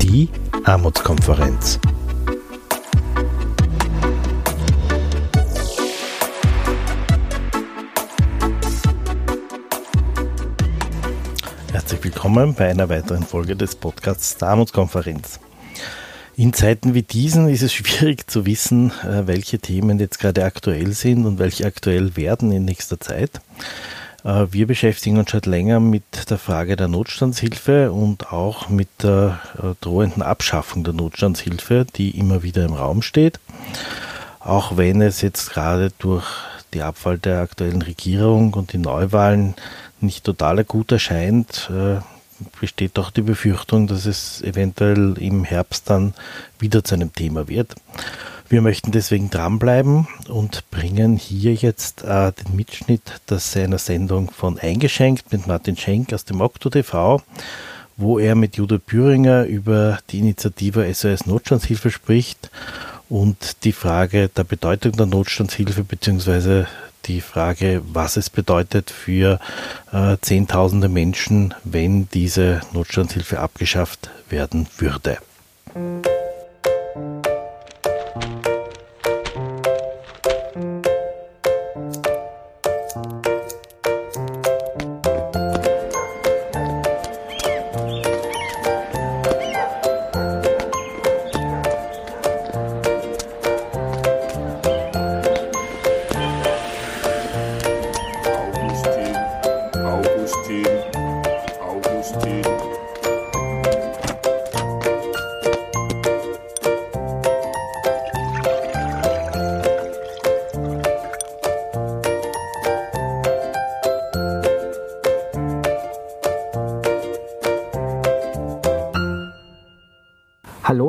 Die Armutskonferenz. Herzlich willkommen bei einer weiteren Folge des Podcasts der Armutskonferenz. In Zeiten wie diesen ist es schwierig zu wissen, äh, welche Themen jetzt gerade aktuell sind und welche aktuell werden in nächster Zeit. Äh, wir beschäftigen uns schon länger mit der Frage der Notstandshilfe und auch mit der äh, drohenden Abschaffung der Notstandshilfe, die immer wieder im Raum steht. Auch wenn es jetzt gerade durch die Abwahl der aktuellen Regierung und die Neuwahlen nicht total gut erscheint, besteht doch die Befürchtung, dass es eventuell im Herbst dann wieder zu einem Thema wird. Wir möchten deswegen dranbleiben und bringen hier jetzt äh, den Mitschnitt das einer Sendung von Eingeschenkt mit Martin Schenk aus dem Okto TV, wo er mit Judith Büringer über die Initiative SOS Notstandshilfe spricht und die Frage der Bedeutung der Notstandshilfe bzw die Frage, was es bedeutet für äh, Zehntausende Menschen, wenn diese Notstandshilfe abgeschafft werden würde.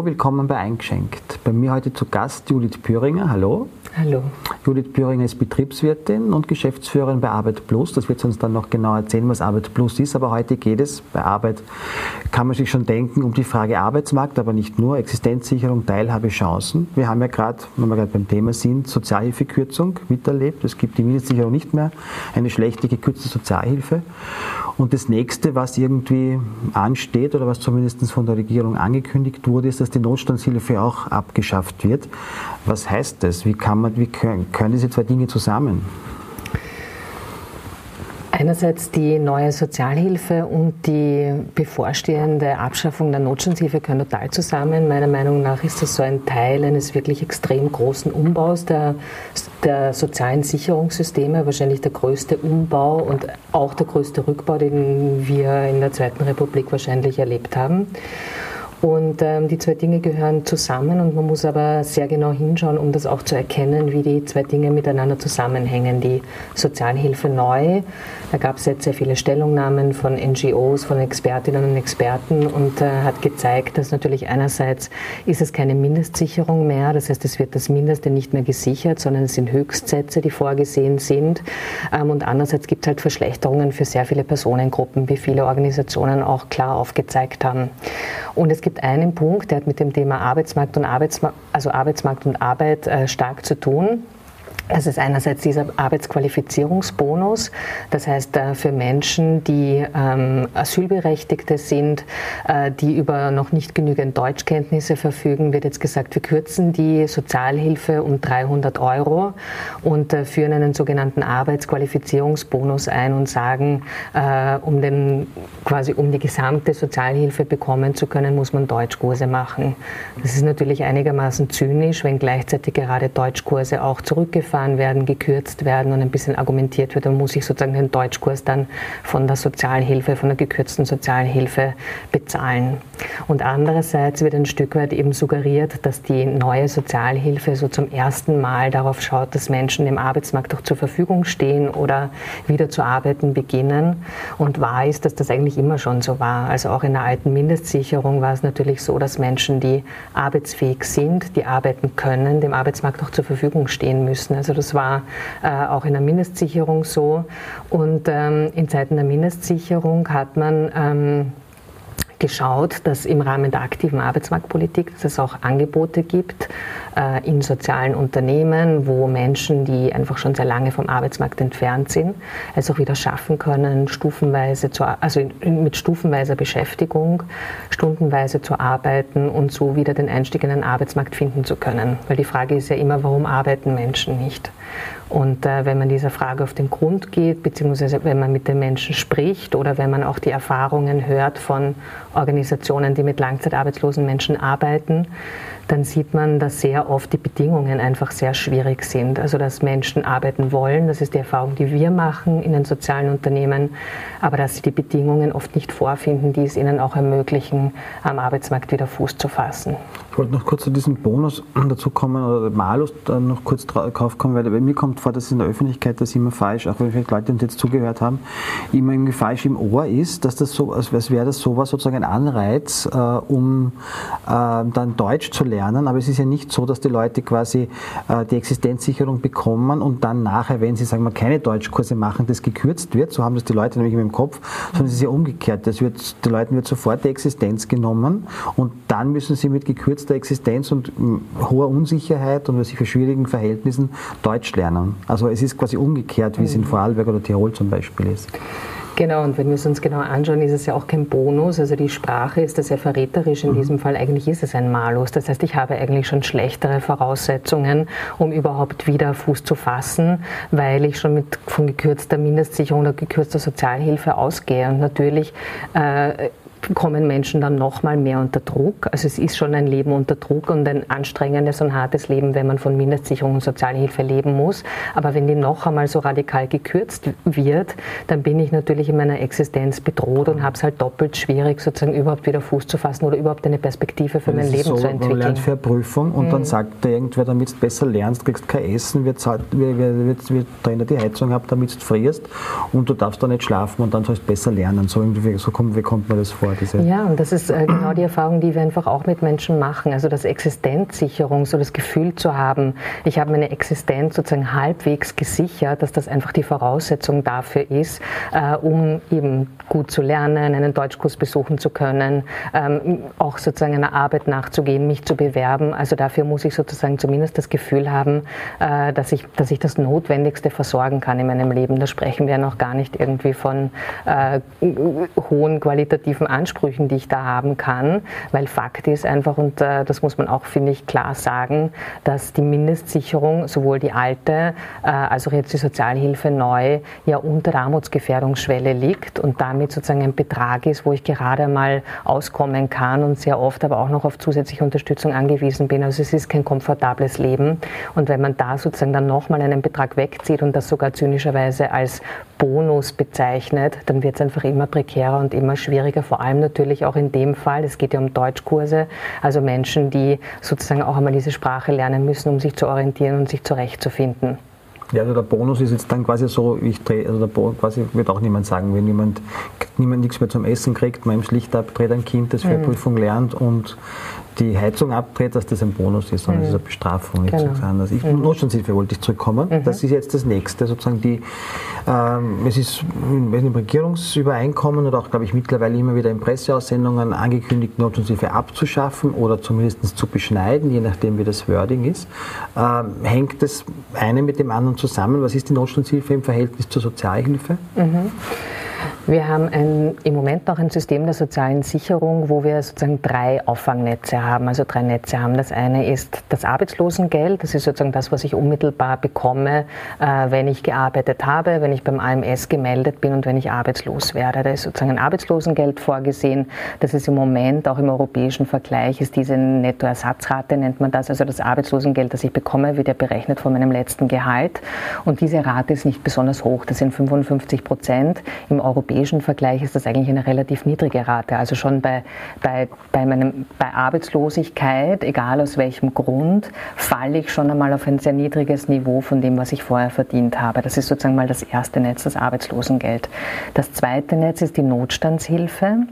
Willkommen bei Eingeschenkt. Bei mir heute zu Gast Judith Püringer. Hallo. Hallo. Judith Püringer ist Betriebswirtin und Geschäftsführerin bei Arbeit Plus. Das wird sie uns dann noch genau erzählen, was Arbeit Plus ist. Aber heute geht es bei Arbeit, kann man sich schon denken, um die Frage Arbeitsmarkt, aber nicht nur, Existenzsicherung, Teilhabe, Chancen. Wir haben ja gerade, wenn wir gerade beim Thema sind, Sozialhilfekürzung miterlebt. Es gibt die Mindestsicherung nicht mehr, eine schlechte gekürzte Sozialhilfe. Und das nächste, was irgendwie ansteht oder was zumindest von der Regierung angekündigt wurde, ist, dass die Notstandshilfe auch abgeschafft wird. Was heißt das? Wie, kann man, wie können, können diese zwei Dinge zusammen? Einerseits die neue Sozialhilfe und die bevorstehende Abschaffung der Notstandshilfe gehören total zusammen. Meiner Meinung nach ist das so ein Teil eines wirklich extrem großen Umbaus der, der sozialen Sicherungssysteme, wahrscheinlich der größte Umbau und auch der größte Rückbau, den wir in der Zweiten Republik wahrscheinlich erlebt haben. Und ähm, die zwei Dinge gehören zusammen und man muss aber sehr genau hinschauen, um das auch zu erkennen, wie die zwei Dinge miteinander zusammenhängen. Die Sozialhilfe neu, da gab es jetzt sehr viele Stellungnahmen von NGOs, von Expertinnen und Experten und äh, hat gezeigt, dass natürlich einerseits ist es keine Mindestsicherung mehr, das heißt, es wird das Mindeste nicht mehr gesichert, sondern es sind Höchstsätze, die vorgesehen sind. Ähm, und andererseits gibt es halt Verschlechterungen für sehr viele Personengruppen, wie viele Organisationen auch klar aufgezeigt haben. Und es gibt einen Punkt, der hat mit dem Thema Arbeitsmarkt und Arbeitsmarkt, also Arbeitsmarkt und Arbeit äh, stark zu tun. Das ist einerseits dieser Arbeitsqualifizierungsbonus, das heißt äh, für Menschen, die ähm, Asylberechtigte sind, äh, die über noch nicht genügend Deutschkenntnisse verfügen, wird jetzt gesagt, wir kürzen die Sozialhilfe um 300 Euro und äh, führen einen sogenannten Arbeitsqualifizierungsbonus ein und sagen, um den quasi um die gesamte Sozialhilfe bekommen zu können, muss man Deutschkurse machen. Das ist natürlich einigermaßen zynisch, wenn gleichzeitig gerade Deutschkurse auch zurückgefahren zurückgefahren werden, gekürzt werden und ein bisschen argumentiert wird, dann muss ich sozusagen den Deutschkurs dann von der Sozialhilfe, von der gekürzten Sozialhilfe bezahlen. Und andererseits wird ein Stück weit eben suggeriert, dass die neue Sozialhilfe so zum ersten Mal darauf schaut, dass Menschen dem Arbeitsmarkt auch zur Verfügung stehen oder wieder zu arbeiten beginnen. Und wahr ist, dass das eigentlich immer schon so war. Also auch in der alten Mindestsicherung war es natürlich so, dass Menschen, die arbeitsfähig sind, die arbeiten können, dem Arbeitsmarkt auch zur Verfügung stehen müssen. Also das war äh, auch in der Mindestsicherung so. Und ähm, in Zeiten der Mindestsicherung hat man ähm, geschaut, dass im Rahmen der aktiven Arbeitsmarktpolitik dass es auch Angebote gibt äh, in sozialen Unternehmen, wo Menschen, die einfach schon sehr lange vom Arbeitsmarkt entfernt sind, es auch wieder schaffen können, stufenweise zu, also mit stufenweiser Beschäftigung, stundenweise zu arbeiten und so wieder den Einstieg in den Arbeitsmarkt finden zu können. Weil die Frage ist ja immer, warum arbeiten Menschen nicht? Und äh, wenn man dieser Frage auf den Grund geht, beziehungsweise wenn man mit den Menschen spricht oder wenn man auch die Erfahrungen hört von Organisationen, die mit langzeitarbeitslosen Menschen arbeiten, dann sieht man, dass sehr oft die Bedingungen einfach sehr schwierig sind. Also dass Menschen arbeiten wollen, das ist die Erfahrung, die wir machen in den sozialen Unternehmen, aber dass sie die Bedingungen oft nicht vorfinden, die es ihnen auch ermöglichen, am Arbeitsmarkt wieder Fuß zu fassen. Ich wollte noch kurz zu diesem Bonus dazu kommen oder Malus noch kurz drauf kommen, weil mir kommt vor, dass in der Öffentlichkeit das immer falsch, auch wenn vielleicht Leute uns jetzt zugehört haben, immer irgendwie falsch im Ohr ist, dass das so, als wäre das sowas sozusagen ein Anreiz, äh, um äh, dann Deutsch zu lernen. Aber es ist ja nicht so, dass die Leute quasi äh, die Existenzsicherung bekommen und dann nachher, wenn sie sagen wir keine Deutschkurse machen, das gekürzt wird. So haben das die Leute nämlich im Kopf, sondern es ist ja umgekehrt. Das wird, den Leuten wird sofort die Existenz genommen und dann müssen sie mit gekürzten der Existenz und hoher Unsicherheit und was ich für schwierigen Verhältnissen Deutsch lernen. Also es ist quasi umgekehrt, wie es in mhm. Vorarlberg oder Tirol zum Beispiel ist. Genau, und wenn wir es uns genau anschauen, ist es ja auch kein Bonus. Also die Sprache ist das ja verräterisch. In mhm. diesem Fall eigentlich ist es ein Malus. Das heißt, ich habe eigentlich schon schlechtere Voraussetzungen, um überhaupt wieder Fuß zu fassen, weil ich schon mit von gekürzter Mindestsicherung oder gekürzter Sozialhilfe ausgehe. Und natürlich äh, kommen Menschen dann noch mal mehr unter Druck. Also es ist schon ein Leben unter Druck und ein anstrengendes und hartes Leben, wenn man von Mindestsicherung und Sozialhilfe leben muss. Aber wenn die noch einmal so radikal gekürzt wird, dann bin ich natürlich in meiner Existenz bedroht und habe es halt doppelt schwierig, sozusagen überhaupt wieder Fuß zu fassen oder überhaupt eine Perspektive für mein Leben so, zu entwickeln. Man lernt für eine Prüfung und mhm. dann sagt irgendwer, damit du besser lernst, kriegst kein Essen, wird, wird drinnen die Heizung ab, damit du frierst und du darfst da nicht schlafen und dann sollst du besser lernen. So, irgendwie, so kommt, wie kommt man das vor? Diese ja, und das ist äh, genau die Erfahrung, die wir einfach auch mit Menschen machen. Also das Existenzsicherung, so das Gefühl zu haben, ich habe meine Existenz sozusagen halbwegs gesichert, dass das einfach die Voraussetzung dafür ist, äh, um eben gut zu lernen, einen Deutschkurs besuchen zu können, ähm, auch sozusagen einer Arbeit nachzugehen, mich zu bewerben. Also dafür muss ich sozusagen zumindest das Gefühl haben, äh, dass, ich, dass ich das Notwendigste versorgen kann in meinem Leben. Da sprechen wir noch gar nicht irgendwie von äh, hohen qualitativen Ansprüchen Ansprüchen, die ich da haben kann, weil Fakt ist einfach, und äh, das muss man auch, finde ich, klar sagen, dass die Mindestsicherung, sowohl die alte äh, als auch jetzt die Sozialhilfe neu, ja unter der Armutsgefährdungsschwelle liegt und damit sozusagen ein Betrag ist, wo ich gerade mal auskommen kann und sehr oft aber auch noch auf zusätzliche Unterstützung angewiesen bin. Also es ist kein komfortables Leben. Und wenn man da sozusagen dann nochmal einen Betrag wegzieht und das sogar zynischerweise als Bonus bezeichnet, dann wird es einfach immer prekärer und immer schwieriger, vor allem natürlich auch in dem Fall, es geht ja um Deutschkurse, also Menschen, die sozusagen auch einmal diese Sprache lernen müssen, um sich zu orientieren und sich zurechtzufinden. Ja, also der Bonus ist jetzt dann quasi so, ich drehe, also der Bonus quasi wird auch niemand sagen, wenn jemand, niemand nichts mehr zum Essen kriegt, man im schlicht abdreht ein Kind, das für mhm. Prüfung lernt und die Heizung abdreht, dass das ein Bonus ist, sondern mhm. das ist eine Bestrafung. Genau. Also ich, mhm. Notstandshilfe wollte ich zurückkommen. Mhm. Das ist jetzt das nächste, sozusagen die, ähm, es ist im Regierungsübereinkommen oder auch, glaube ich, mittlerweile immer wieder in Presseaussendungen angekündigt, Notstandshilfe abzuschaffen oder zumindest zu beschneiden, je nachdem wie das Wording ist. Ähm, hängt das eine mit dem anderen zusammen? Was ist die Notstandshilfe im Verhältnis zur Sozialhilfe? Mhm. Wir haben ein, im Moment noch ein System der sozialen Sicherung, wo wir sozusagen drei Auffangnetze haben, also drei Netze haben. Das eine ist das Arbeitslosengeld, das ist sozusagen das, was ich unmittelbar bekomme, äh, wenn ich gearbeitet habe, wenn ich beim AMS gemeldet bin und wenn ich arbeitslos werde. Da ist sozusagen ein Arbeitslosengeld vorgesehen. Das ist im Moment auch im europäischen Vergleich, ist diese Nettoersatzrate, nennt man das, also das Arbeitslosengeld, das ich bekomme, wird ja berechnet von meinem letzten Gehalt. Und diese Rate ist nicht besonders hoch, das sind 55 Prozent. Im europäischen europäischen Vergleich ist das eigentlich eine relativ niedrige Rate. Also schon bei, bei, bei, meinem, bei Arbeitslosigkeit, egal aus welchem Grund, falle ich schon einmal auf ein sehr niedriges Niveau von dem, was ich vorher verdient habe. Das ist sozusagen mal das erste Netz, das Arbeitslosengeld. Das zweite Netz ist die Notstandshilfe.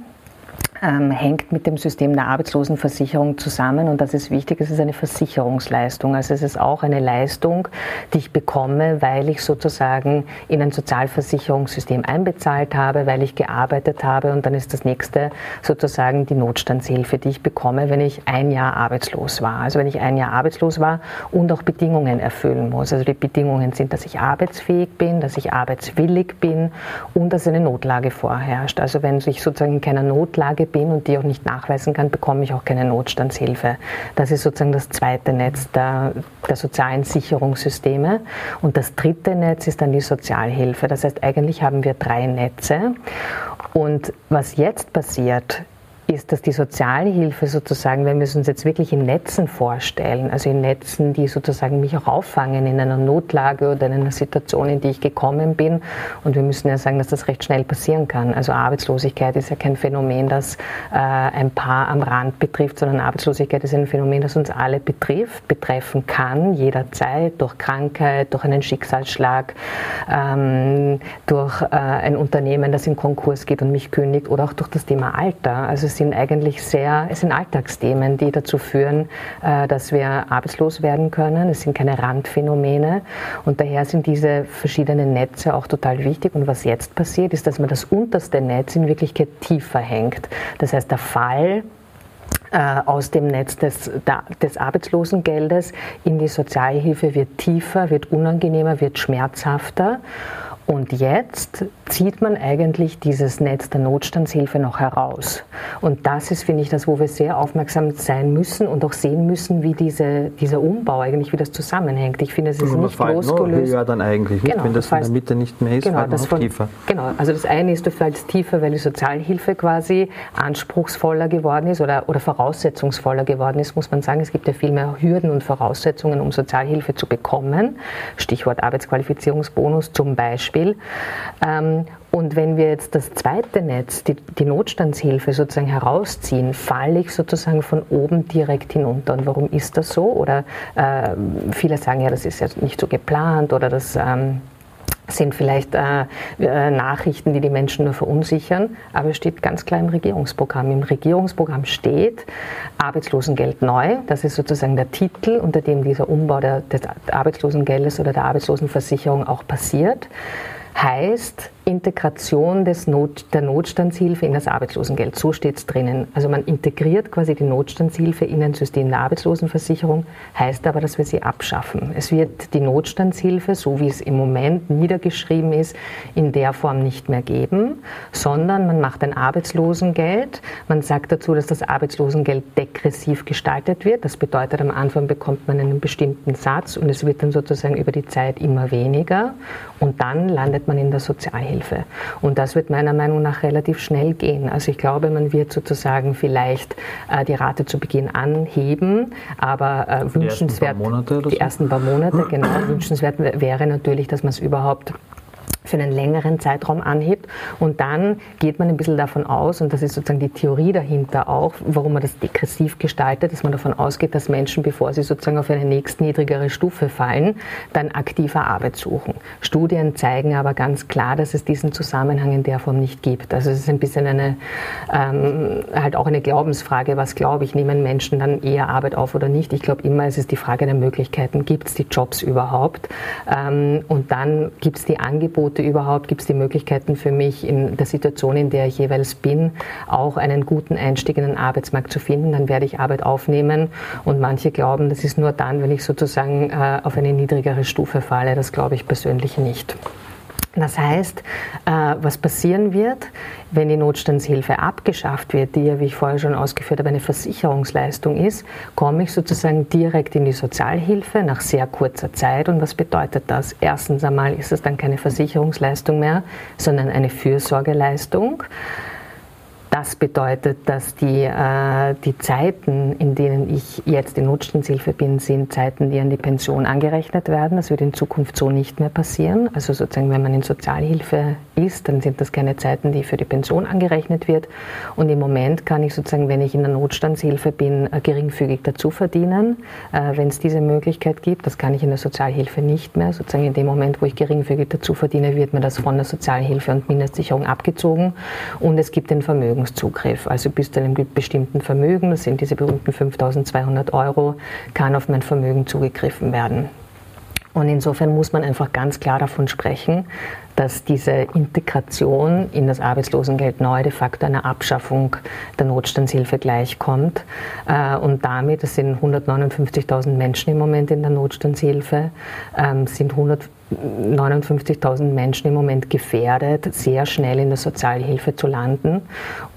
Ähm, hängt mit dem System der Arbeitslosenversicherung zusammen und das ist wichtig, es ist eine Versicherungsleistung. Also es ist auch eine Leistung, die ich bekomme, weil ich sozusagen in ein Sozialversicherungssystem einbezahlt habe, weil ich gearbeitet habe und dann ist das nächste sozusagen die Notstandshilfe, die ich bekomme, wenn ich ein Jahr arbeitslos war. Also wenn ich ein Jahr arbeitslos war und auch Bedingungen erfüllen muss. Also die Bedingungen sind, dass ich arbeitsfähig bin, dass ich arbeitswillig bin und dass eine Notlage vorherrscht. Also wenn ich sozusagen in keiner Notlage bin und die auch nicht nachweisen kann, bekomme ich auch keine Notstandshilfe. Das ist sozusagen das zweite Netz der, der sozialen Sicherungssysteme. Und das dritte Netz ist dann die Sozialhilfe. Das heißt, eigentlich haben wir drei Netze. Und was jetzt passiert, ist, dass die Sozialhilfe sozusagen, wenn wir es uns jetzt wirklich in Netzen vorstellen, also in Netzen, die sozusagen mich auch auffangen in einer Notlage oder in einer Situation, in die ich gekommen bin. Und wir müssen ja sagen, dass das recht schnell passieren kann. Also Arbeitslosigkeit ist ja kein Phänomen, das äh, ein paar am Rand betrifft, sondern Arbeitslosigkeit ist ein Phänomen, das uns alle betrifft, betreffen kann, jederzeit, durch Krankheit, durch einen Schicksalsschlag, ähm, durch äh, ein Unternehmen, das in Konkurs geht und mich kündigt oder auch durch das Thema Alter. Also es sind eigentlich sehr, es sind Alltagsthemen, die dazu führen, äh, dass wir arbeitslos werden können. Es sind keine Randphänomene und daher sind diese verschiedenen Netze auch total wichtig. Und was jetzt passiert, ist, dass man das unterste Netz in Wirklichkeit tiefer hängt. Das heißt, der Fall äh, aus dem Netz des, des Arbeitslosengeldes in die Sozialhilfe wird tiefer, wird unangenehmer, wird schmerzhafter. Und jetzt zieht man eigentlich dieses Netz der Notstandshilfe noch heraus. Und das ist, finde ich, das, wo wir sehr aufmerksam sein müssen und auch sehen müssen, wie diese, dieser Umbau eigentlich, wie das zusammenhängt. Ich finde, es ist nicht losgelöst. Ja, dann eigentlich, genau, wenn das in der Mitte nicht mehr ist, genau, das von, tiefer. Genau, also das eine ist, du fällst tiefer, weil die Sozialhilfe quasi anspruchsvoller geworden ist oder, oder voraussetzungsvoller geworden ist, muss man sagen. Es gibt ja viel mehr Hürden und Voraussetzungen, um Sozialhilfe zu bekommen. Stichwort Arbeitsqualifizierungsbonus zum Beispiel. Beispiel. Ähm, und wenn wir jetzt das zweite Netz, die, die, Notstandshilfe sozusagen herausziehen, falle ich sozusagen von oben direkt hinunter. Und warum ist das so? Oder äh, viele sagen ja, das ist ja nicht so geplant oder das ähm, sind vielleicht äh, äh, Nachrichten, die die Menschen nur verunsichern, aber es steht ganz klar im Regierungsprogramm. Im Regierungsprogramm steht Arbeitslosengeld neu, das ist sozusagen der Titel, unter dem dieser Umbau der, des Arbeitslosengeldes oder der Arbeitslosenversicherung auch passiert, heißt, Integration des Not, der Notstandshilfe in das Arbeitslosengeld. So steht es drinnen. Also man integriert quasi die Notstandshilfe in ein System der Arbeitslosenversicherung, heißt aber, dass wir sie abschaffen. Es wird die Notstandshilfe, so wie es im Moment niedergeschrieben ist, in der Form nicht mehr geben, sondern man macht ein Arbeitslosengeld. Man sagt dazu, dass das Arbeitslosengeld degressiv gestaltet wird. Das bedeutet, am Anfang bekommt man einen bestimmten Satz und es wird dann sozusagen über die Zeit immer weniger und dann landet man in der Sozialhilfe. Sozialhilfe. Und das wird meiner Meinung nach relativ schnell gehen. Also ich glaube, man wird sozusagen vielleicht äh, die Rate zu Beginn anheben, aber äh, wünschenswert, die ersten paar Monate, die ersten paar Monate genau, wünschenswert wäre natürlich, dass man es überhaupt für einen längeren Zeitraum anhebt. Und dann geht man ein bisschen davon aus, und das ist sozusagen die Theorie dahinter auch, warum man das degressiv gestaltet, dass man davon ausgeht, dass Menschen, bevor sie sozusagen auf eine nächst niedrigere Stufe fallen, dann aktiver Arbeit suchen. Studien zeigen aber ganz klar, dass es diesen Zusammenhang in der Form nicht gibt. Also es ist ein bisschen eine, ähm, halt auch eine Glaubensfrage, was glaube ich, nehmen Menschen dann eher Arbeit auf oder nicht. Ich glaube immer, es ist die Frage der Möglichkeiten. Gibt es die Jobs überhaupt? Ähm, und dann gibt es die Angebote, Angebote überhaupt? Gibt es die Möglichkeiten für mich in der Situation, in der ich jeweils bin, auch einen guten Einstieg in den Arbeitsmarkt zu finden? Dann werde ich Arbeit aufnehmen. Und manche glauben, das ist nur dann, wenn ich sozusagen äh, auf eine niedrigere Stufe falle. Das glaube ich persönlich nicht. Das heißt, äh, was passieren wird, wenn die Notstandshilfe abgeschafft wird, die ja, wie ich vorher schon ausgeführt habe, eine Versicherungsleistung ist, komme ich sozusagen direkt in die Sozialhilfe nach sehr kurzer Zeit. Und was bedeutet das? Erstens einmal ist es dann keine Versicherungsleistung mehr, sondern eine Fürsorgeleistung. Das bedeutet, dass die, äh, die Zeiten, in denen ich jetzt in Notstandshilfe bin, sind Zeiten, die an die Pension angerechnet werden. Das wird in Zukunft so nicht mehr passieren. Also sozusagen, wenn man in Sozialhilfe ist, dann sind das keine Zeiten, die für die Pension angerechnet wird. Und im Moment kann ich sozusagen, wenn ich in der Notstandshilfe bin, äh, geringfügig dazu verdienen, äh, wenn es diese Möglichkeit gibt. Das kann ich in der Sozialhilfe nicht mehr. Sozusagen in dem Moment, wo ich geringfügig dazu verdiene, wird mir das von der Sozialhilfe und Mindestsicherung abgezogen. Und es gibt den Vermögen Vermögenszugriff. Also bis zu einem bestimmten Vermögen, das sind diese berühmten 5200 Euro, kann auf mein Vermögen zugegriffen werden. Und insofern muss man einfach ganz klar davon sprechen, dass diese Integration in das Arbeitslosengeld neu de facto einer Abschaffung der Notstandshilfe gleichkommt. Äh, und damit, es sind 159.000 Menschen im Moment in der Notstandshilfe, ähm, sind 100 59.000 Menschen im Moment gefährdet, sehr schnell in der Sozialhilfe zu landen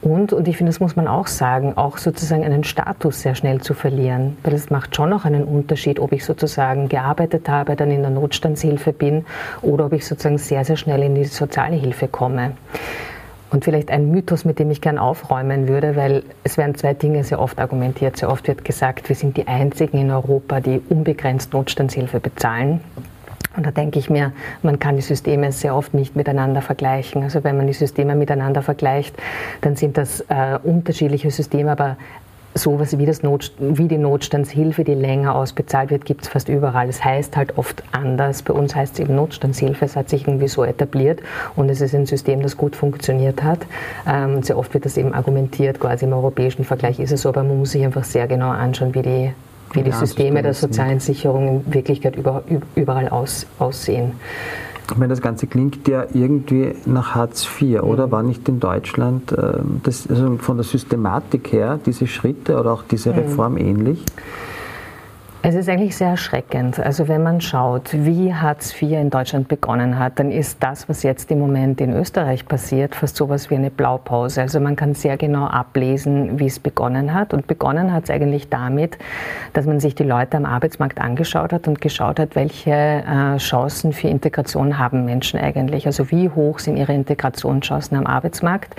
und, und ich finde, das muss man auch sagen, auch sozusagen einen Status sehr schnell zu verlieren, weil es macht schon noch einen Unterschied, ob ich sozusagen gearbeitet habe, dann in der Notstandshilfe bin oder ob ich sozusagen sehr, sehr schnell in die Sozialhilfe komme. Und vielleicht ein Mythos, mit dem ich gern aufräumen würde, weil es werden zwei Dinge sehr oft argumentiert. Sehr oft wird gesagt, wir sind die Einzigen in Europa, die unbegrenzt Notstandshilfe bezahlen. Und da denke ich mir, man kann die Systeme sehr oft nicht miteinander vergleichen. Also wenn man die Systeme miteinander vergleicht, dann sind das äh, unterschiedliche Systeme, aber sowas wie, das Not, wie die Notstandshilfe, die länger ausbezahlt wird, gibt es fast überall. Es heißt halt oft anders. Bei uns heißt es eben Notstandshilfe. Es hat sich irgendwie so etabliert und es ist ein System, das gut funktioniert hat. Ähm, sehr oft wird das eben argumentiert, quasi im europäischen Vergleich ist es so, aber man muss sich einfach sehr genau anschauen, wie die wie die Systeme der sozialen Sicherung in Wirklichkeit überall aus, aussehen. Ich meine, das Ganze klingt ja irgendwie nach Hartz IV, oder? War nicht in Deutschland ähm, das, also von der Systematik her diese Schritte oder auch diese mhm. Reform ähnlich? Es ist eigentlich sehr erschreckend. Also wenn man schaut, wie Hartz IV in Deutschland begonnen hat, dann ist das, was jetzt im Moment in Österreich passiert, fast sowas wie eine Blaupause. Also man kann sehr genau ablesen, wie es begonnen hat. Und begonnen hat es eigentlich damit, dass man sich die Leute am Arbeitsmarkt angeschaut hat und geschaut hat, welche äh, Chancen für Integration haben Menschen eigentlich. Also wie hoch sind ihre Integrationschancen am Arbeitsmarkt.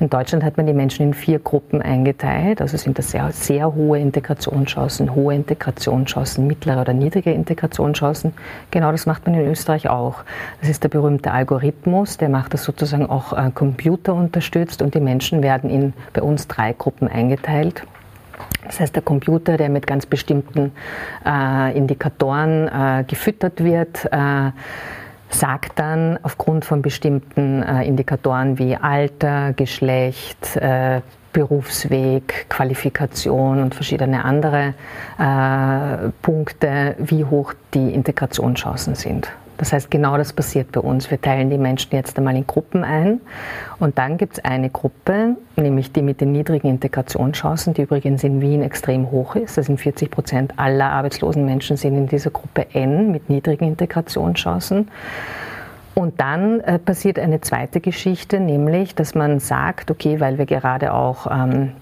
In Deutschland hat man die Menschen in vier Gruppen eingeteilt. Also sind das sehr, sehr hohe Integrationschancen, hohe Integrationschancen. Integrationschancen, mittlere oder niedrige Integrationschancen. Genau das macht man in Österreich auch. Das ist der berühmte Algorithmus, der macht das sozusagen auch äh, Computer unterstützt und die Menschen werden in bei uns drei Gruppen eingeteilt. Das heißt, der Computer, der mit ganz bestimmten äh, Indikatoren äh, gefüttert wird, äh, sagt dann aufgrund von bestimmten äh, Indikatoren wie Alter, Geschlecht, äh, Berufsweg, Qualifikation und verschiedene andere äh, Punkte, wie hoch die Integrationschancen sind. Das heißt, genau das passiert bei uns. Wir teilen die Menschen jetzt einmal in Gruppen ein und dann gibt es eine Gruppe, nämlich die mit den niedrigen Integrationschancen, die übrigens in Wien extrem hoch ist. Das sind 40 Prozent aller arbeitslosen Menschen sind in dieser Gruppe N mit niedrigen Integrationschancen. Und dann äh, passiert eine zweite Geschichte, nämlich, dass man sagt, okay, weil wir gerade auch ähm,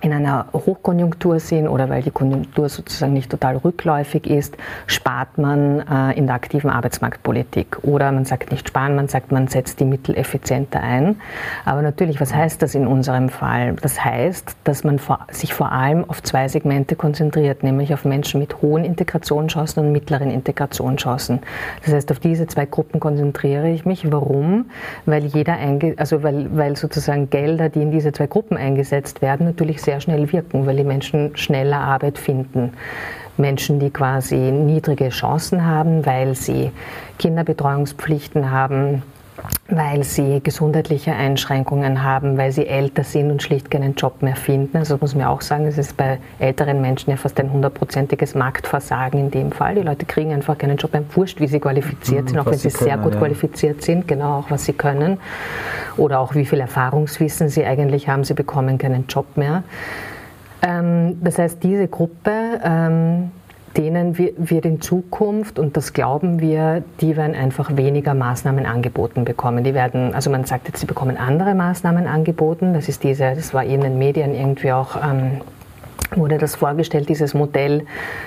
in einer Hochkonjunktur sind oder weil die Konjunktur sozusagen nicht total rückläufig ist, spart man äh, in der aktiven Arbeitsmarktpolitik. Oder man sagt nicht sparen, man sagt, man setzt die Mittel effizienter ein. Aber natürlich, was heißt das in unserem Fall? Das heißt, dass man sich vor allem auf zwei Segmente konzentriert, nämlich auf Menschen mit hohen Integrationschancen und mittleren Integrationschancen. Das heißt, auf diese zwei Gruppen konzentriere ich mich. Warum? Weil jeder, also weil, weil sozusagen Gelder, die in diese zwei Gruppen eingesetzt werden, natürlich sehr schnell wirken, weil die Menschen schneller Arbeit finden. Menschen, die quasi niedrige Chancen haben, weil sie Kinderbetreuungspflichten haben, weil sie gesundheitliche Einschränkungen haben, weil sie älter sind und schlicht keinen Job mehr finden. Also das muss man auch sagen, es ist bei älteren Menschen ja fast ein hundertprozentiges Marktversagen in dem Fall. Die Leute kriegen einfach keinen Job mehr. Wurscht, wie sie qualifiziert mhm, sind, auch wenn sie, können, sehr gut ja. qualifiziert sind, genau auch was sie können. Oder auch wie viel Erfahrungswissen sie eigentlich haben, sie bekommen keinen Job mehr. Ähm, das heißt, diese Gruppe ähm, denen wird in Zukunft, und das glauben wir, die werden einfach weniger Maßnahmen angeboten bekommen. Die werden, also man sagt jetzt, sie bekommen andere Maßnahmen angeboten. Das ist diese, das war in den Medien irgendwie auch, ähm, wurde das vorgestellt, dieses Modell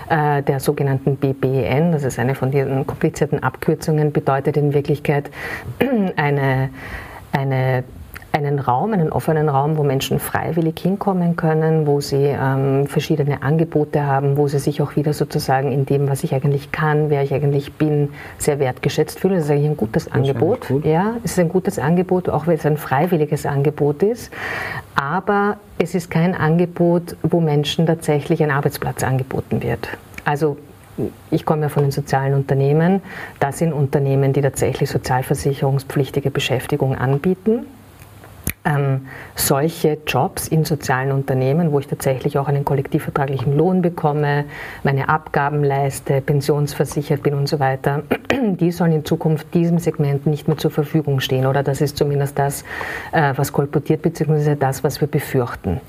äh, der sogenannten BBN, das ist eine von diesen komplizierten Abkürzungen, bedeutet in Wirklichkeit eine, eine einen Raum, einen offenen Raum, wo Menschen freiwillig hinkommen können, wo sie ähm, verschiedene Angebote haben, wo sie sich auch wieder sozusagen in dem, was ich eigentlich kann, wer ich eigentlich bin, sehr wertgeschätzt fühlen. Das ist eigentlich ein gutes das Angebot. Ja, es ist ein gutes Angebot, auch wenn es ein freiwilliges Angebot ist. Aber es ist kein Angebot, wo Menschen tatsächlich ein Arbeitsplatz angeboten wird. Also ich komme ja von den sozialen Unternehmen. Das sind Unternehmen, die tatsächlich sozialversicherungspflichtige Beschäftigung anbieten. Ähm, solche Jobs in sozialen Unternehmen, wo ich tatsächlich auch einen kollektivvertraglichen Lohn bekomme, meine Abgaben leiste, pensionsversichert bin und so weiter, die sollen in Zukunft diesem Segment nicht mehr zur Verfügung stehen. Oder das ist zumindest das, äh, was kolportiert, beziehungsweise das, was wir befürchten.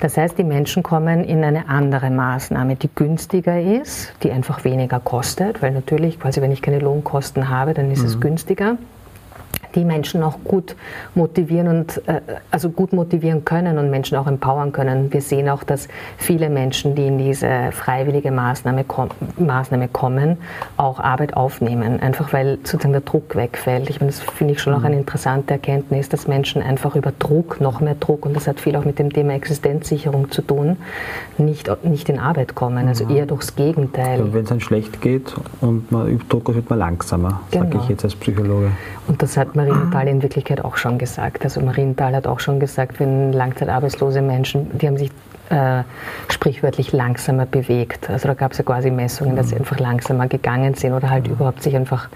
Das heißt, die Menschen kommen in eine andere Maßnahme, die günstiger ist, die einfach weniger kostet, weil natürlich, quasi wenn ich keine Lohnkosten habe, dann ist mhm. es günstiger die Menschen auch gut motivieren und äh, also gut motivieren können und Menschen auch empowern können. Wir sehen auch, dass viele Menschen, die in diese freiwillige Maßnahme, kom Maßnahme kommen, auch Arbeit aufnehmen, einfach weil sozusagen der Druck wegfällt. Ich meine, das finde ich schon auch eine mhm. interessante Erkenntnis, dass Menschen einfach über Druck, noch mehr Druck, und das hat viel auch mit dem Thema Existenzsicherung zu tun, nicht, nicht in Arbeit kommen, also eher durchs Gegenteil. Wenn es dann schlecht geht und man übt Druck, wird man langsamer, genau. sage ich jetzt als Psychologe. Und das hat Marienthal in Wirklichkeit auch schon gesagt. Also Marienthal hat auch schon gesagt, wenn langzeitarbeitslose Menschen, die haben sich äh, sprichwörtlich langsamer bewegt. Also da gab es ja quasi Messungen, dass sie mhm. einfach langsamer gegangen sind oder halt überhaupt sich einfach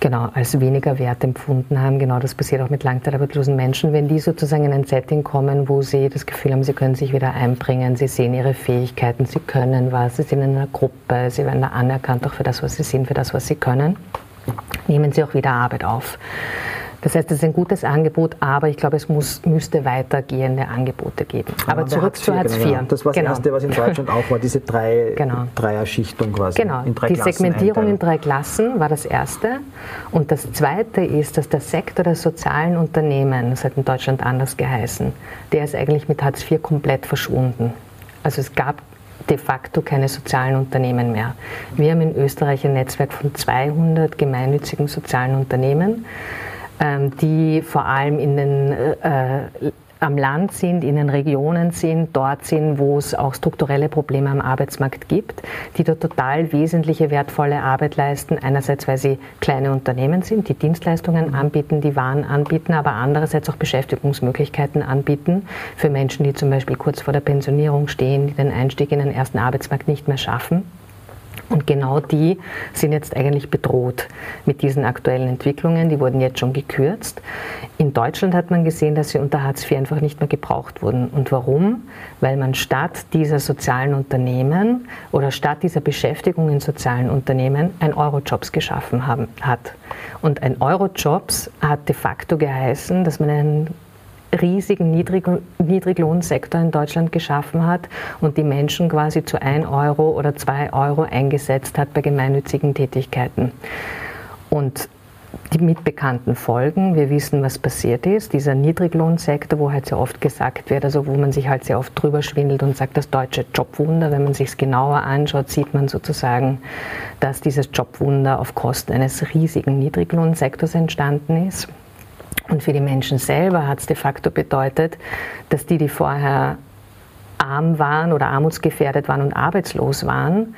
genau als weniger wert empfunden haben. Genau das passiert auch mit langzeitarbeitslosen Menschen, wenn die sozusagen in ein Setting kommen, wo sie das Gefühl haben, sie können sich wieder einbringen, sie sehen ihre Fähigkeiten, sie können was, sie sind in einer Gruppe, sie werden da anerkannt auch für das, was sie sind, für das, was sie können nehmen sie auch wieder Arbeit auf. Das heißt, es ist ein gutes Angebot, aber ich glaube, es muss, müsste weitergehende Angebote geben. Aber zurück Hartz zu Hartz IV. Genau. Das war das genau. Erste, was in Deutschland auch war, diese drei, genau. Dreierschichtung quasi. Genau, die Klassen Segmentierung einteilen. in drei Klassen war das Erste. Und das Zweite ist, dass der Sektor der sozialen Unternehmen, das hat in Deutschland anders geheißen, der ist eigentlich mit Hartz IV komplett verschwunden. Also es gab de facto keine sozialen Unternehmen mehr. Wir haben in Österreich ein Netzwerk von 200 gemeinnützigen sozialen Unternehmen, ähm, die vor allem in den äh, am Land sind, in den Regionen sind, dort sind, wo es auch strukturelle Probleme am Arbeitsmarkt gibt, die dort total wesentliche, wertvolle Arbeit leisten. Einerseits, weil sie kleine Unternehmen sind, die Dienstleistungen anbieten, die Waren anbieten, aber andererseits auch Beschäftigungsmöglichkeiten anbieten für Menschen, die zum Beispiel kurz vor der Pensionierung stehen, die den Einstieg in den ersten Arbeitsmarkt nicht mehr schaffen. Und genau die sind jetzt eigentlich bedroht mit diesen aktuellen Entwicklungen. Die wurden jetzt schon gekürzt. In Deutschland hat man gesehen, dass sie unter Hartz IV einfach nicht mehr gebraucht wurden. Und warum? Weil man statt dieser sozialen Unternehmen oder statt dieser Beschäftigung in sozialen Unternehmen ein Eurojobs geschaffen haben, hat. Und ein Eurojobs hat de facto geheißen, dass man einen riesigen Niedrig Niedriglohnsektor in Deutschland geschaffen hat und die Menschen quasi zu 1 Euro oder 2 Euro eingesetzt hat bei gemeinnützigen Tätigkeiten. Und die mitbekannten Folgen, wir wissen, was passiert ist, dieser Niedriglohnsektor, wo halt sehr oft gesagt wird, also wo man sich halt sehr oft drüber schwindelt und sagt, das deutsche Jobwunder, wenn man sich es genauer anschaut, sieht man sozusagen, dass dieses Jobwunder auf Kosten eines riesigen Niedriglohnsektors entstanden ist. Und für die Menschen selber hat es de facto bedeutet, dass die, die vorher arm waren oder armutsgefährdet waren und arbeitslos waren,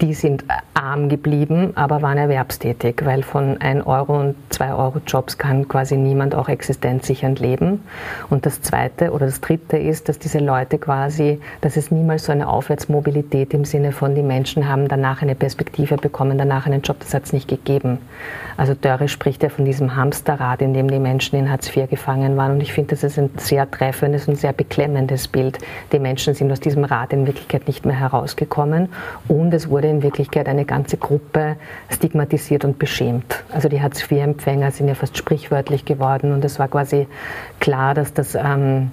die sind arm geblieben, aber waren erwerbstätig, weil von 1 Euro und 2 Euro Jobs kann quasi niemand auch existenzsichernd leben. Und das Zweite oder das Dritte ist, dass diese Leute quasi, dass es niemals so eine Aufwärtsmobilität im Sinne von, die Menschen haben danach eine Perspektive bekommen, danach einen Job, das hat es nicht gegeben. Also Dörre spricht ja von diesem Hamsterrad, in dem die Menschen in Hartz IV gefangen waren. Und ich finde, das ist ein sehr treffendes und sehr beklemmendes Bild. Die Menschen sind aus diesem Rad in Wirklichkeit nicht mehr herausgekommen und es wurde wurde in Wirklichkeit eine ganze Gruppe stigmatisiert und beschämt. Also die Hartz-IV-Empfänger sind ja fast sprichwörtlich geworden und es war quasi klar, dass das ähm,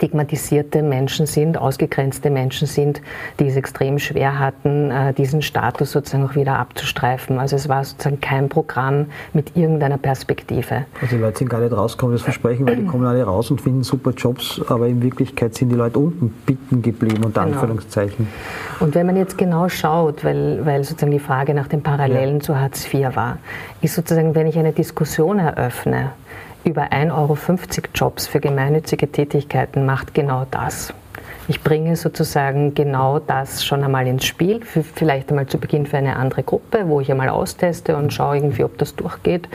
stigmatisierte Menschen sind, ausgegrenzte Menschen sind, die es extrem schwer hatten, äh, diesen Status sozusagen auch wieder abzustreifen. Also es war sozusagen kein Programm mit irgendeiner Perspektive. Also die Leute sind gar nicht rausgekommen, das Versprechen, weil die kommen alle raus und finden super Jobs, aber in Wirklichkeit sind die Leute unten bitten geblieben, unter genau. Anführungszeichen. Und wenn man jetzt genau schaut, weil, weil sozusagen die Frage nach den Parallelen ja. zu Hartz IV war, ist sozusagen, wenn ich eine Diskussion eröffne, über 1,50 Euro Jobs für gemeinnützige Tätigkeiten macht genau das. Ich bringe sozusagen genau das schon einmal ins Spiel, vielleicht einmal zu Beginn für eine andere Gruppe, wo ich einmal austeste und schaue irgendwie, ob das durchgeht.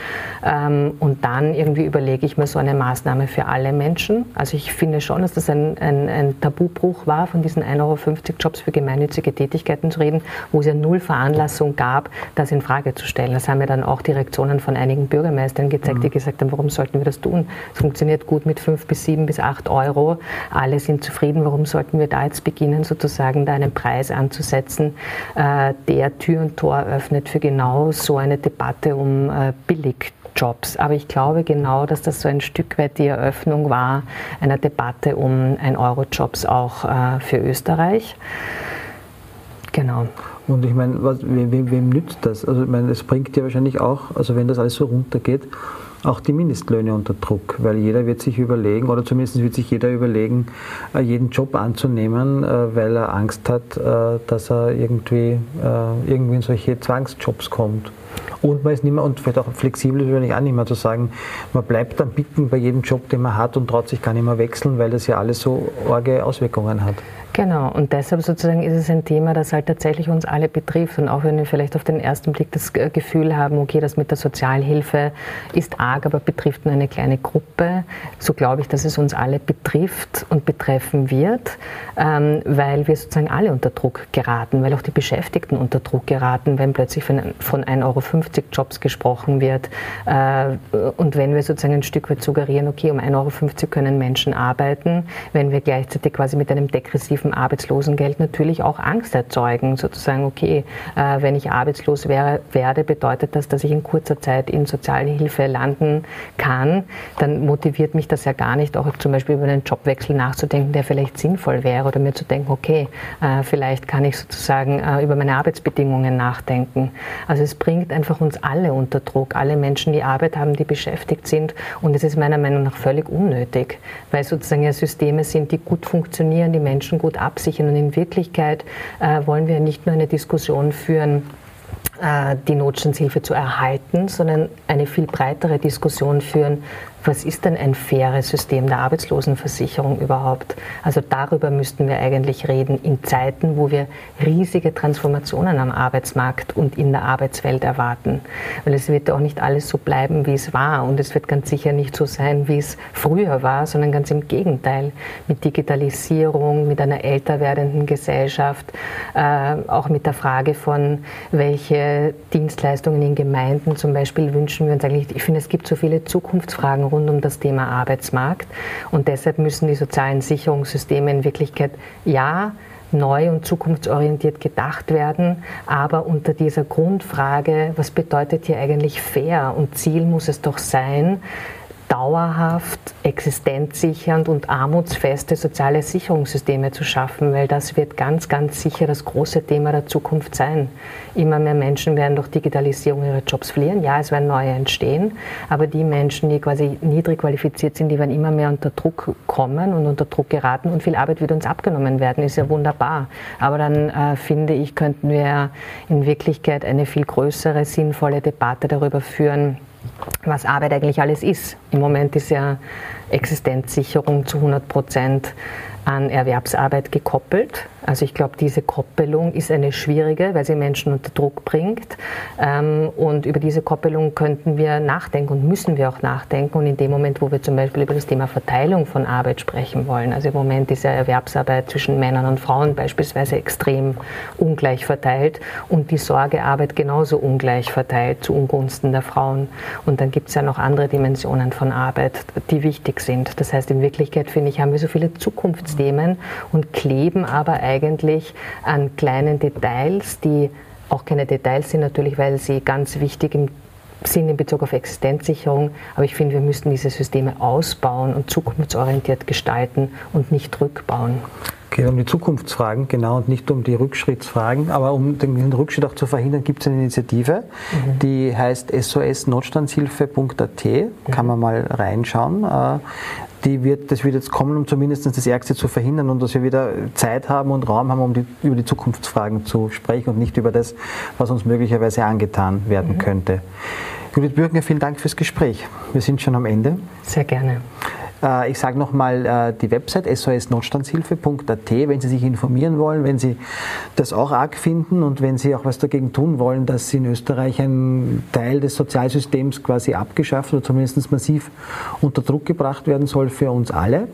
Ähm, und dann irgendwie überlege ich mir so eine Maßnahme für alle Menschen. Also ich finde schon, dass das ein, ein, ein Tabubruch war, von diesen 1,50 Euro Jobs für gemeinnützige Tätigkeiten zu reden, wo es ja null Veranlassung gab, das in Frage zu stellen. Das haben ja dann auch die Reaktionen von einigen Bürgermeistern gezeigt, die mhm. gesagt haben, warum sollten wir das tun? Es funktioniert gut mit 5 bis 7 bis 8 Euro. Alle sind zufrieden. Warum sollten wir da jetzt beginnen, sozusagen da einen Preis anzusetzen, äh, der Tür und Tor öffnet für genau so eine Debatte um äh, Billigjobs. Aber ich glaube genau, dass das so ein Stück weit die Eröffnung war einer Debatte um ein Euro-Jobs auch äh, für Österreich. Genau. Und ich meine, wem, wem, nützt das? Also ich meine, es bringt ja wahrscheinlich auch, also wenn das alles so runtergeht, auch die Mindestlöhne unter Druck, weil jeder wird sich überlegen, oder zumindest wird sich jeder überlegen, äh, jeden Job anzunehmen, äh, weil er Angst hat, äh, dass er irgendwie, irgendwie in solche Zwangsjobs kommt. Und man ist nicht mehr, und vielleicht auch flexibel ist wahrscheinlich auch nicht mehr zu sagen, man bleibt dann bicken bei jedem Job, den man hat und traut sich gar nicht mehr wechseln, weil das ja alles so arge Auswirkungen hat. Genau, und deshalb sozusagen ist es ein Thema, das halt tatsächlich uns alle betrifft. Und auch wenn wir vielleicht auf den ersten Blick das Gefühl haben, okay, das mit der Sozialhilfe ist arg, aber betrifft nur eine kleine Gruppe, so glaube ich, dass es uns alle betrifft und betreffen wird, ähm, weil wir sozusagen alle unter Druck geraten, weil auch die Beschäftigten unter Druck geraten, wenn plötzlich von, von 1,50 Euro Jobs gesprochen wird. Äh, und wenn wir sozusagen ein Stück weit suggerieren, okay, um 1,50 Euro können Menschen arbeiten, wenn wir gleichzeitig quasi mit einem degressiven dem Arbeitslosengeld natürlich auch Angst erzeugen, sozusagen, okay, äh, wenn ich arbeitslos wäre, werde, bedeutet das, dass ich in kurzer Zeit in Sozialhilfe landen kann, dann motiviert mich das ja gar nicht, auch zum Beispiel über einen Jobwechsel nachzudenken, der vielleicht sinnvoll wäre oder mir zu denken, okay, äh, vielleicht kann ich sozusagen äh, über meine Arbeitsbedingungen nachdenken. Also es bringt einfach uns alle unter Druck, alle Menschen, die Arbeit haben, die beschäftigt sind und es ist meiner Meinung nach völlig unnötig, weil sozusagen ja Systeme sind, die gut funktionieren, die Menschen gut absichern. Und in Wirklichkeit äh, wollen wir nicht nur eine Diskussion führen, äh, die Notstandshilfe zu erhalten, sondern eine viel breitere Diskussion führen, was ist denn ein faires System der Arbeitslosenversicherung überhaupt? Also darüber müssten wir eigentlich reden in Zeiten, wo wir riesige Transformationen am Arbeitsmarkt und in der Arbeitswelt erwarten. Weil es wird auch nicht alles so bleiben, wie es war. Und es wird ganz sicher nicht so sein, wie es früher war, sondern ganz im Gegenteil. Mit Digitalisierung, mit einer älter werdenden Gesellschaft, äh, auch mit der Frage von, welche Dienstleistungen in Gemeinden zum Beispiel wünschen wir uns eigentlich. Ich finde, es gibt so viele Zukunftsfragen rund um das Thema Arbeitsmarkt. Und deshalb müssen die sozialen Sicherungssysteme in Wirklichkeit ja neu und zukunftsorientiert gedacht werden, aber unter dieser Grundfrage, was bedeutet hier eigentlich fair? Und Ziel muss es doch sein, dauerhaft existenzsichernd und armutsfeste soziale Sicherungssysteme zu schaffen, weil das wird ganz, ganz sicher das große Thema der Zukunft sein. Immer mehr Menschen werden durch Digitalisierung ihre Jobs verlieren. Ja, es werden neue entstehen, aber die Menschen, die quasi niedrig qualifiziert sind, die werden immer mehr unter Druck kommen und unter Druck geraten und viel Arbeit wird uns abgenommen werden, ist ja wunderbar. Aber dann äh, finde ich, könnten wir in Wirklichkeit eine viel größere, sinnvolle Debatte darüber führen, was Arbeit eigentlich alles ist. Im Moment ist ja Existenzsicherung zu 100 Prozent an Erwerbsarbeit gekoppelt. Also ich glaube, diese Koppelung ist eine schwierige, weil sie Menschen unter Druck bringt. Ähm, und über diese Koppelung könnten wir nachdenken und müssen wir auch nachdenken. Und in dem Moment, wo wir zum Beispiel über das Thema Verteilung von Arbeit sprechen wollen, also im Moment ist ja Erwerbsarbeit zwischen Männern und Frauen beispielsweise extrem ungleich verteilt und die Sorgearbeit genauso ungleich verteilt zu Ungunsten der Frauen. Und dann gibt es ja noch andere Dimensionen von Arbeit, die wichtig sind. Das heißt, in Wirklichkeit, finde ich, haben wir so viele Zukunftsthemen und kleben aber eigentlich eigentlich an kleinen Details, die auch keine Details sind natürlich, weil sie ganz wichtig sind in Bezug auf Existenzsicherung. Aber ich finde, wir müssten diese Systeme ausbauen und zukunftsorientiert gestalten und nicht rückbauen. Es geht um die Zukunftsfragen, genau, und nicht um die Rückschrittsfragen. Aber um den Rückschritt auch zu verhindern, gibt es eine Initiative, mhm. die heißt sosnotstandshilfe.at. Kann man mal reinschauen. Die wird, das wird jetzt kommen, um zumindest das Ärgste zu verhindern und dass wir wieder Zeit haben und Raum haben, um die, über die Zukunftsfragen zu sprechen und nicht über das, was uns möglicherweise angetan werden mhm. könnte. Judith Bürgner, vielen Dank fürs Gespräch. Wir sind schon am Ende. Sehr gerne. Äh, ich sage nochmal äh, die Website sosnotstandshilfe.at, wenn Sie sich informieren wollen, wenn Sie das auch arg finden und wenn Sie auch was dagegen tun wollen, dass in Österreich ein Teil des Sozialsystems quasi abgeschafft oder zumindest massiv unter Druck gebracht werden soll für uns alle.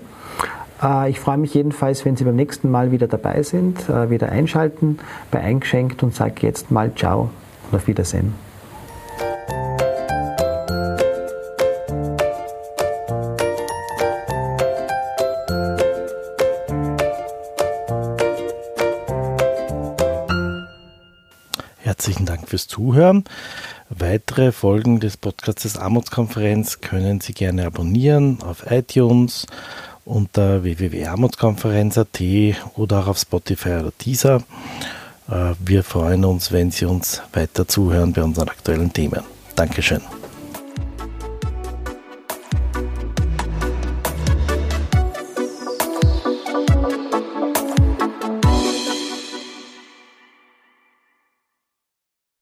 Äh, ich freue mich jedenfalls, wenn Sie beim nächsten Mal wieder dabei sind, wieder einschalten bei Eingeschenkt und sage jetzt mal Ciao und auf Wiedersehen. Zuhören. Weitere Folgen des Podcasts Armutskonferenz können Sie gerne abonnieren auf iTunes unter www.armutskonferenz.at oder auch auf Spotify oder Deezer. Äh, wir freuen uns, wenn Sie uns weiter zuhören bei unseren aktuellen Themen. Dankeschön.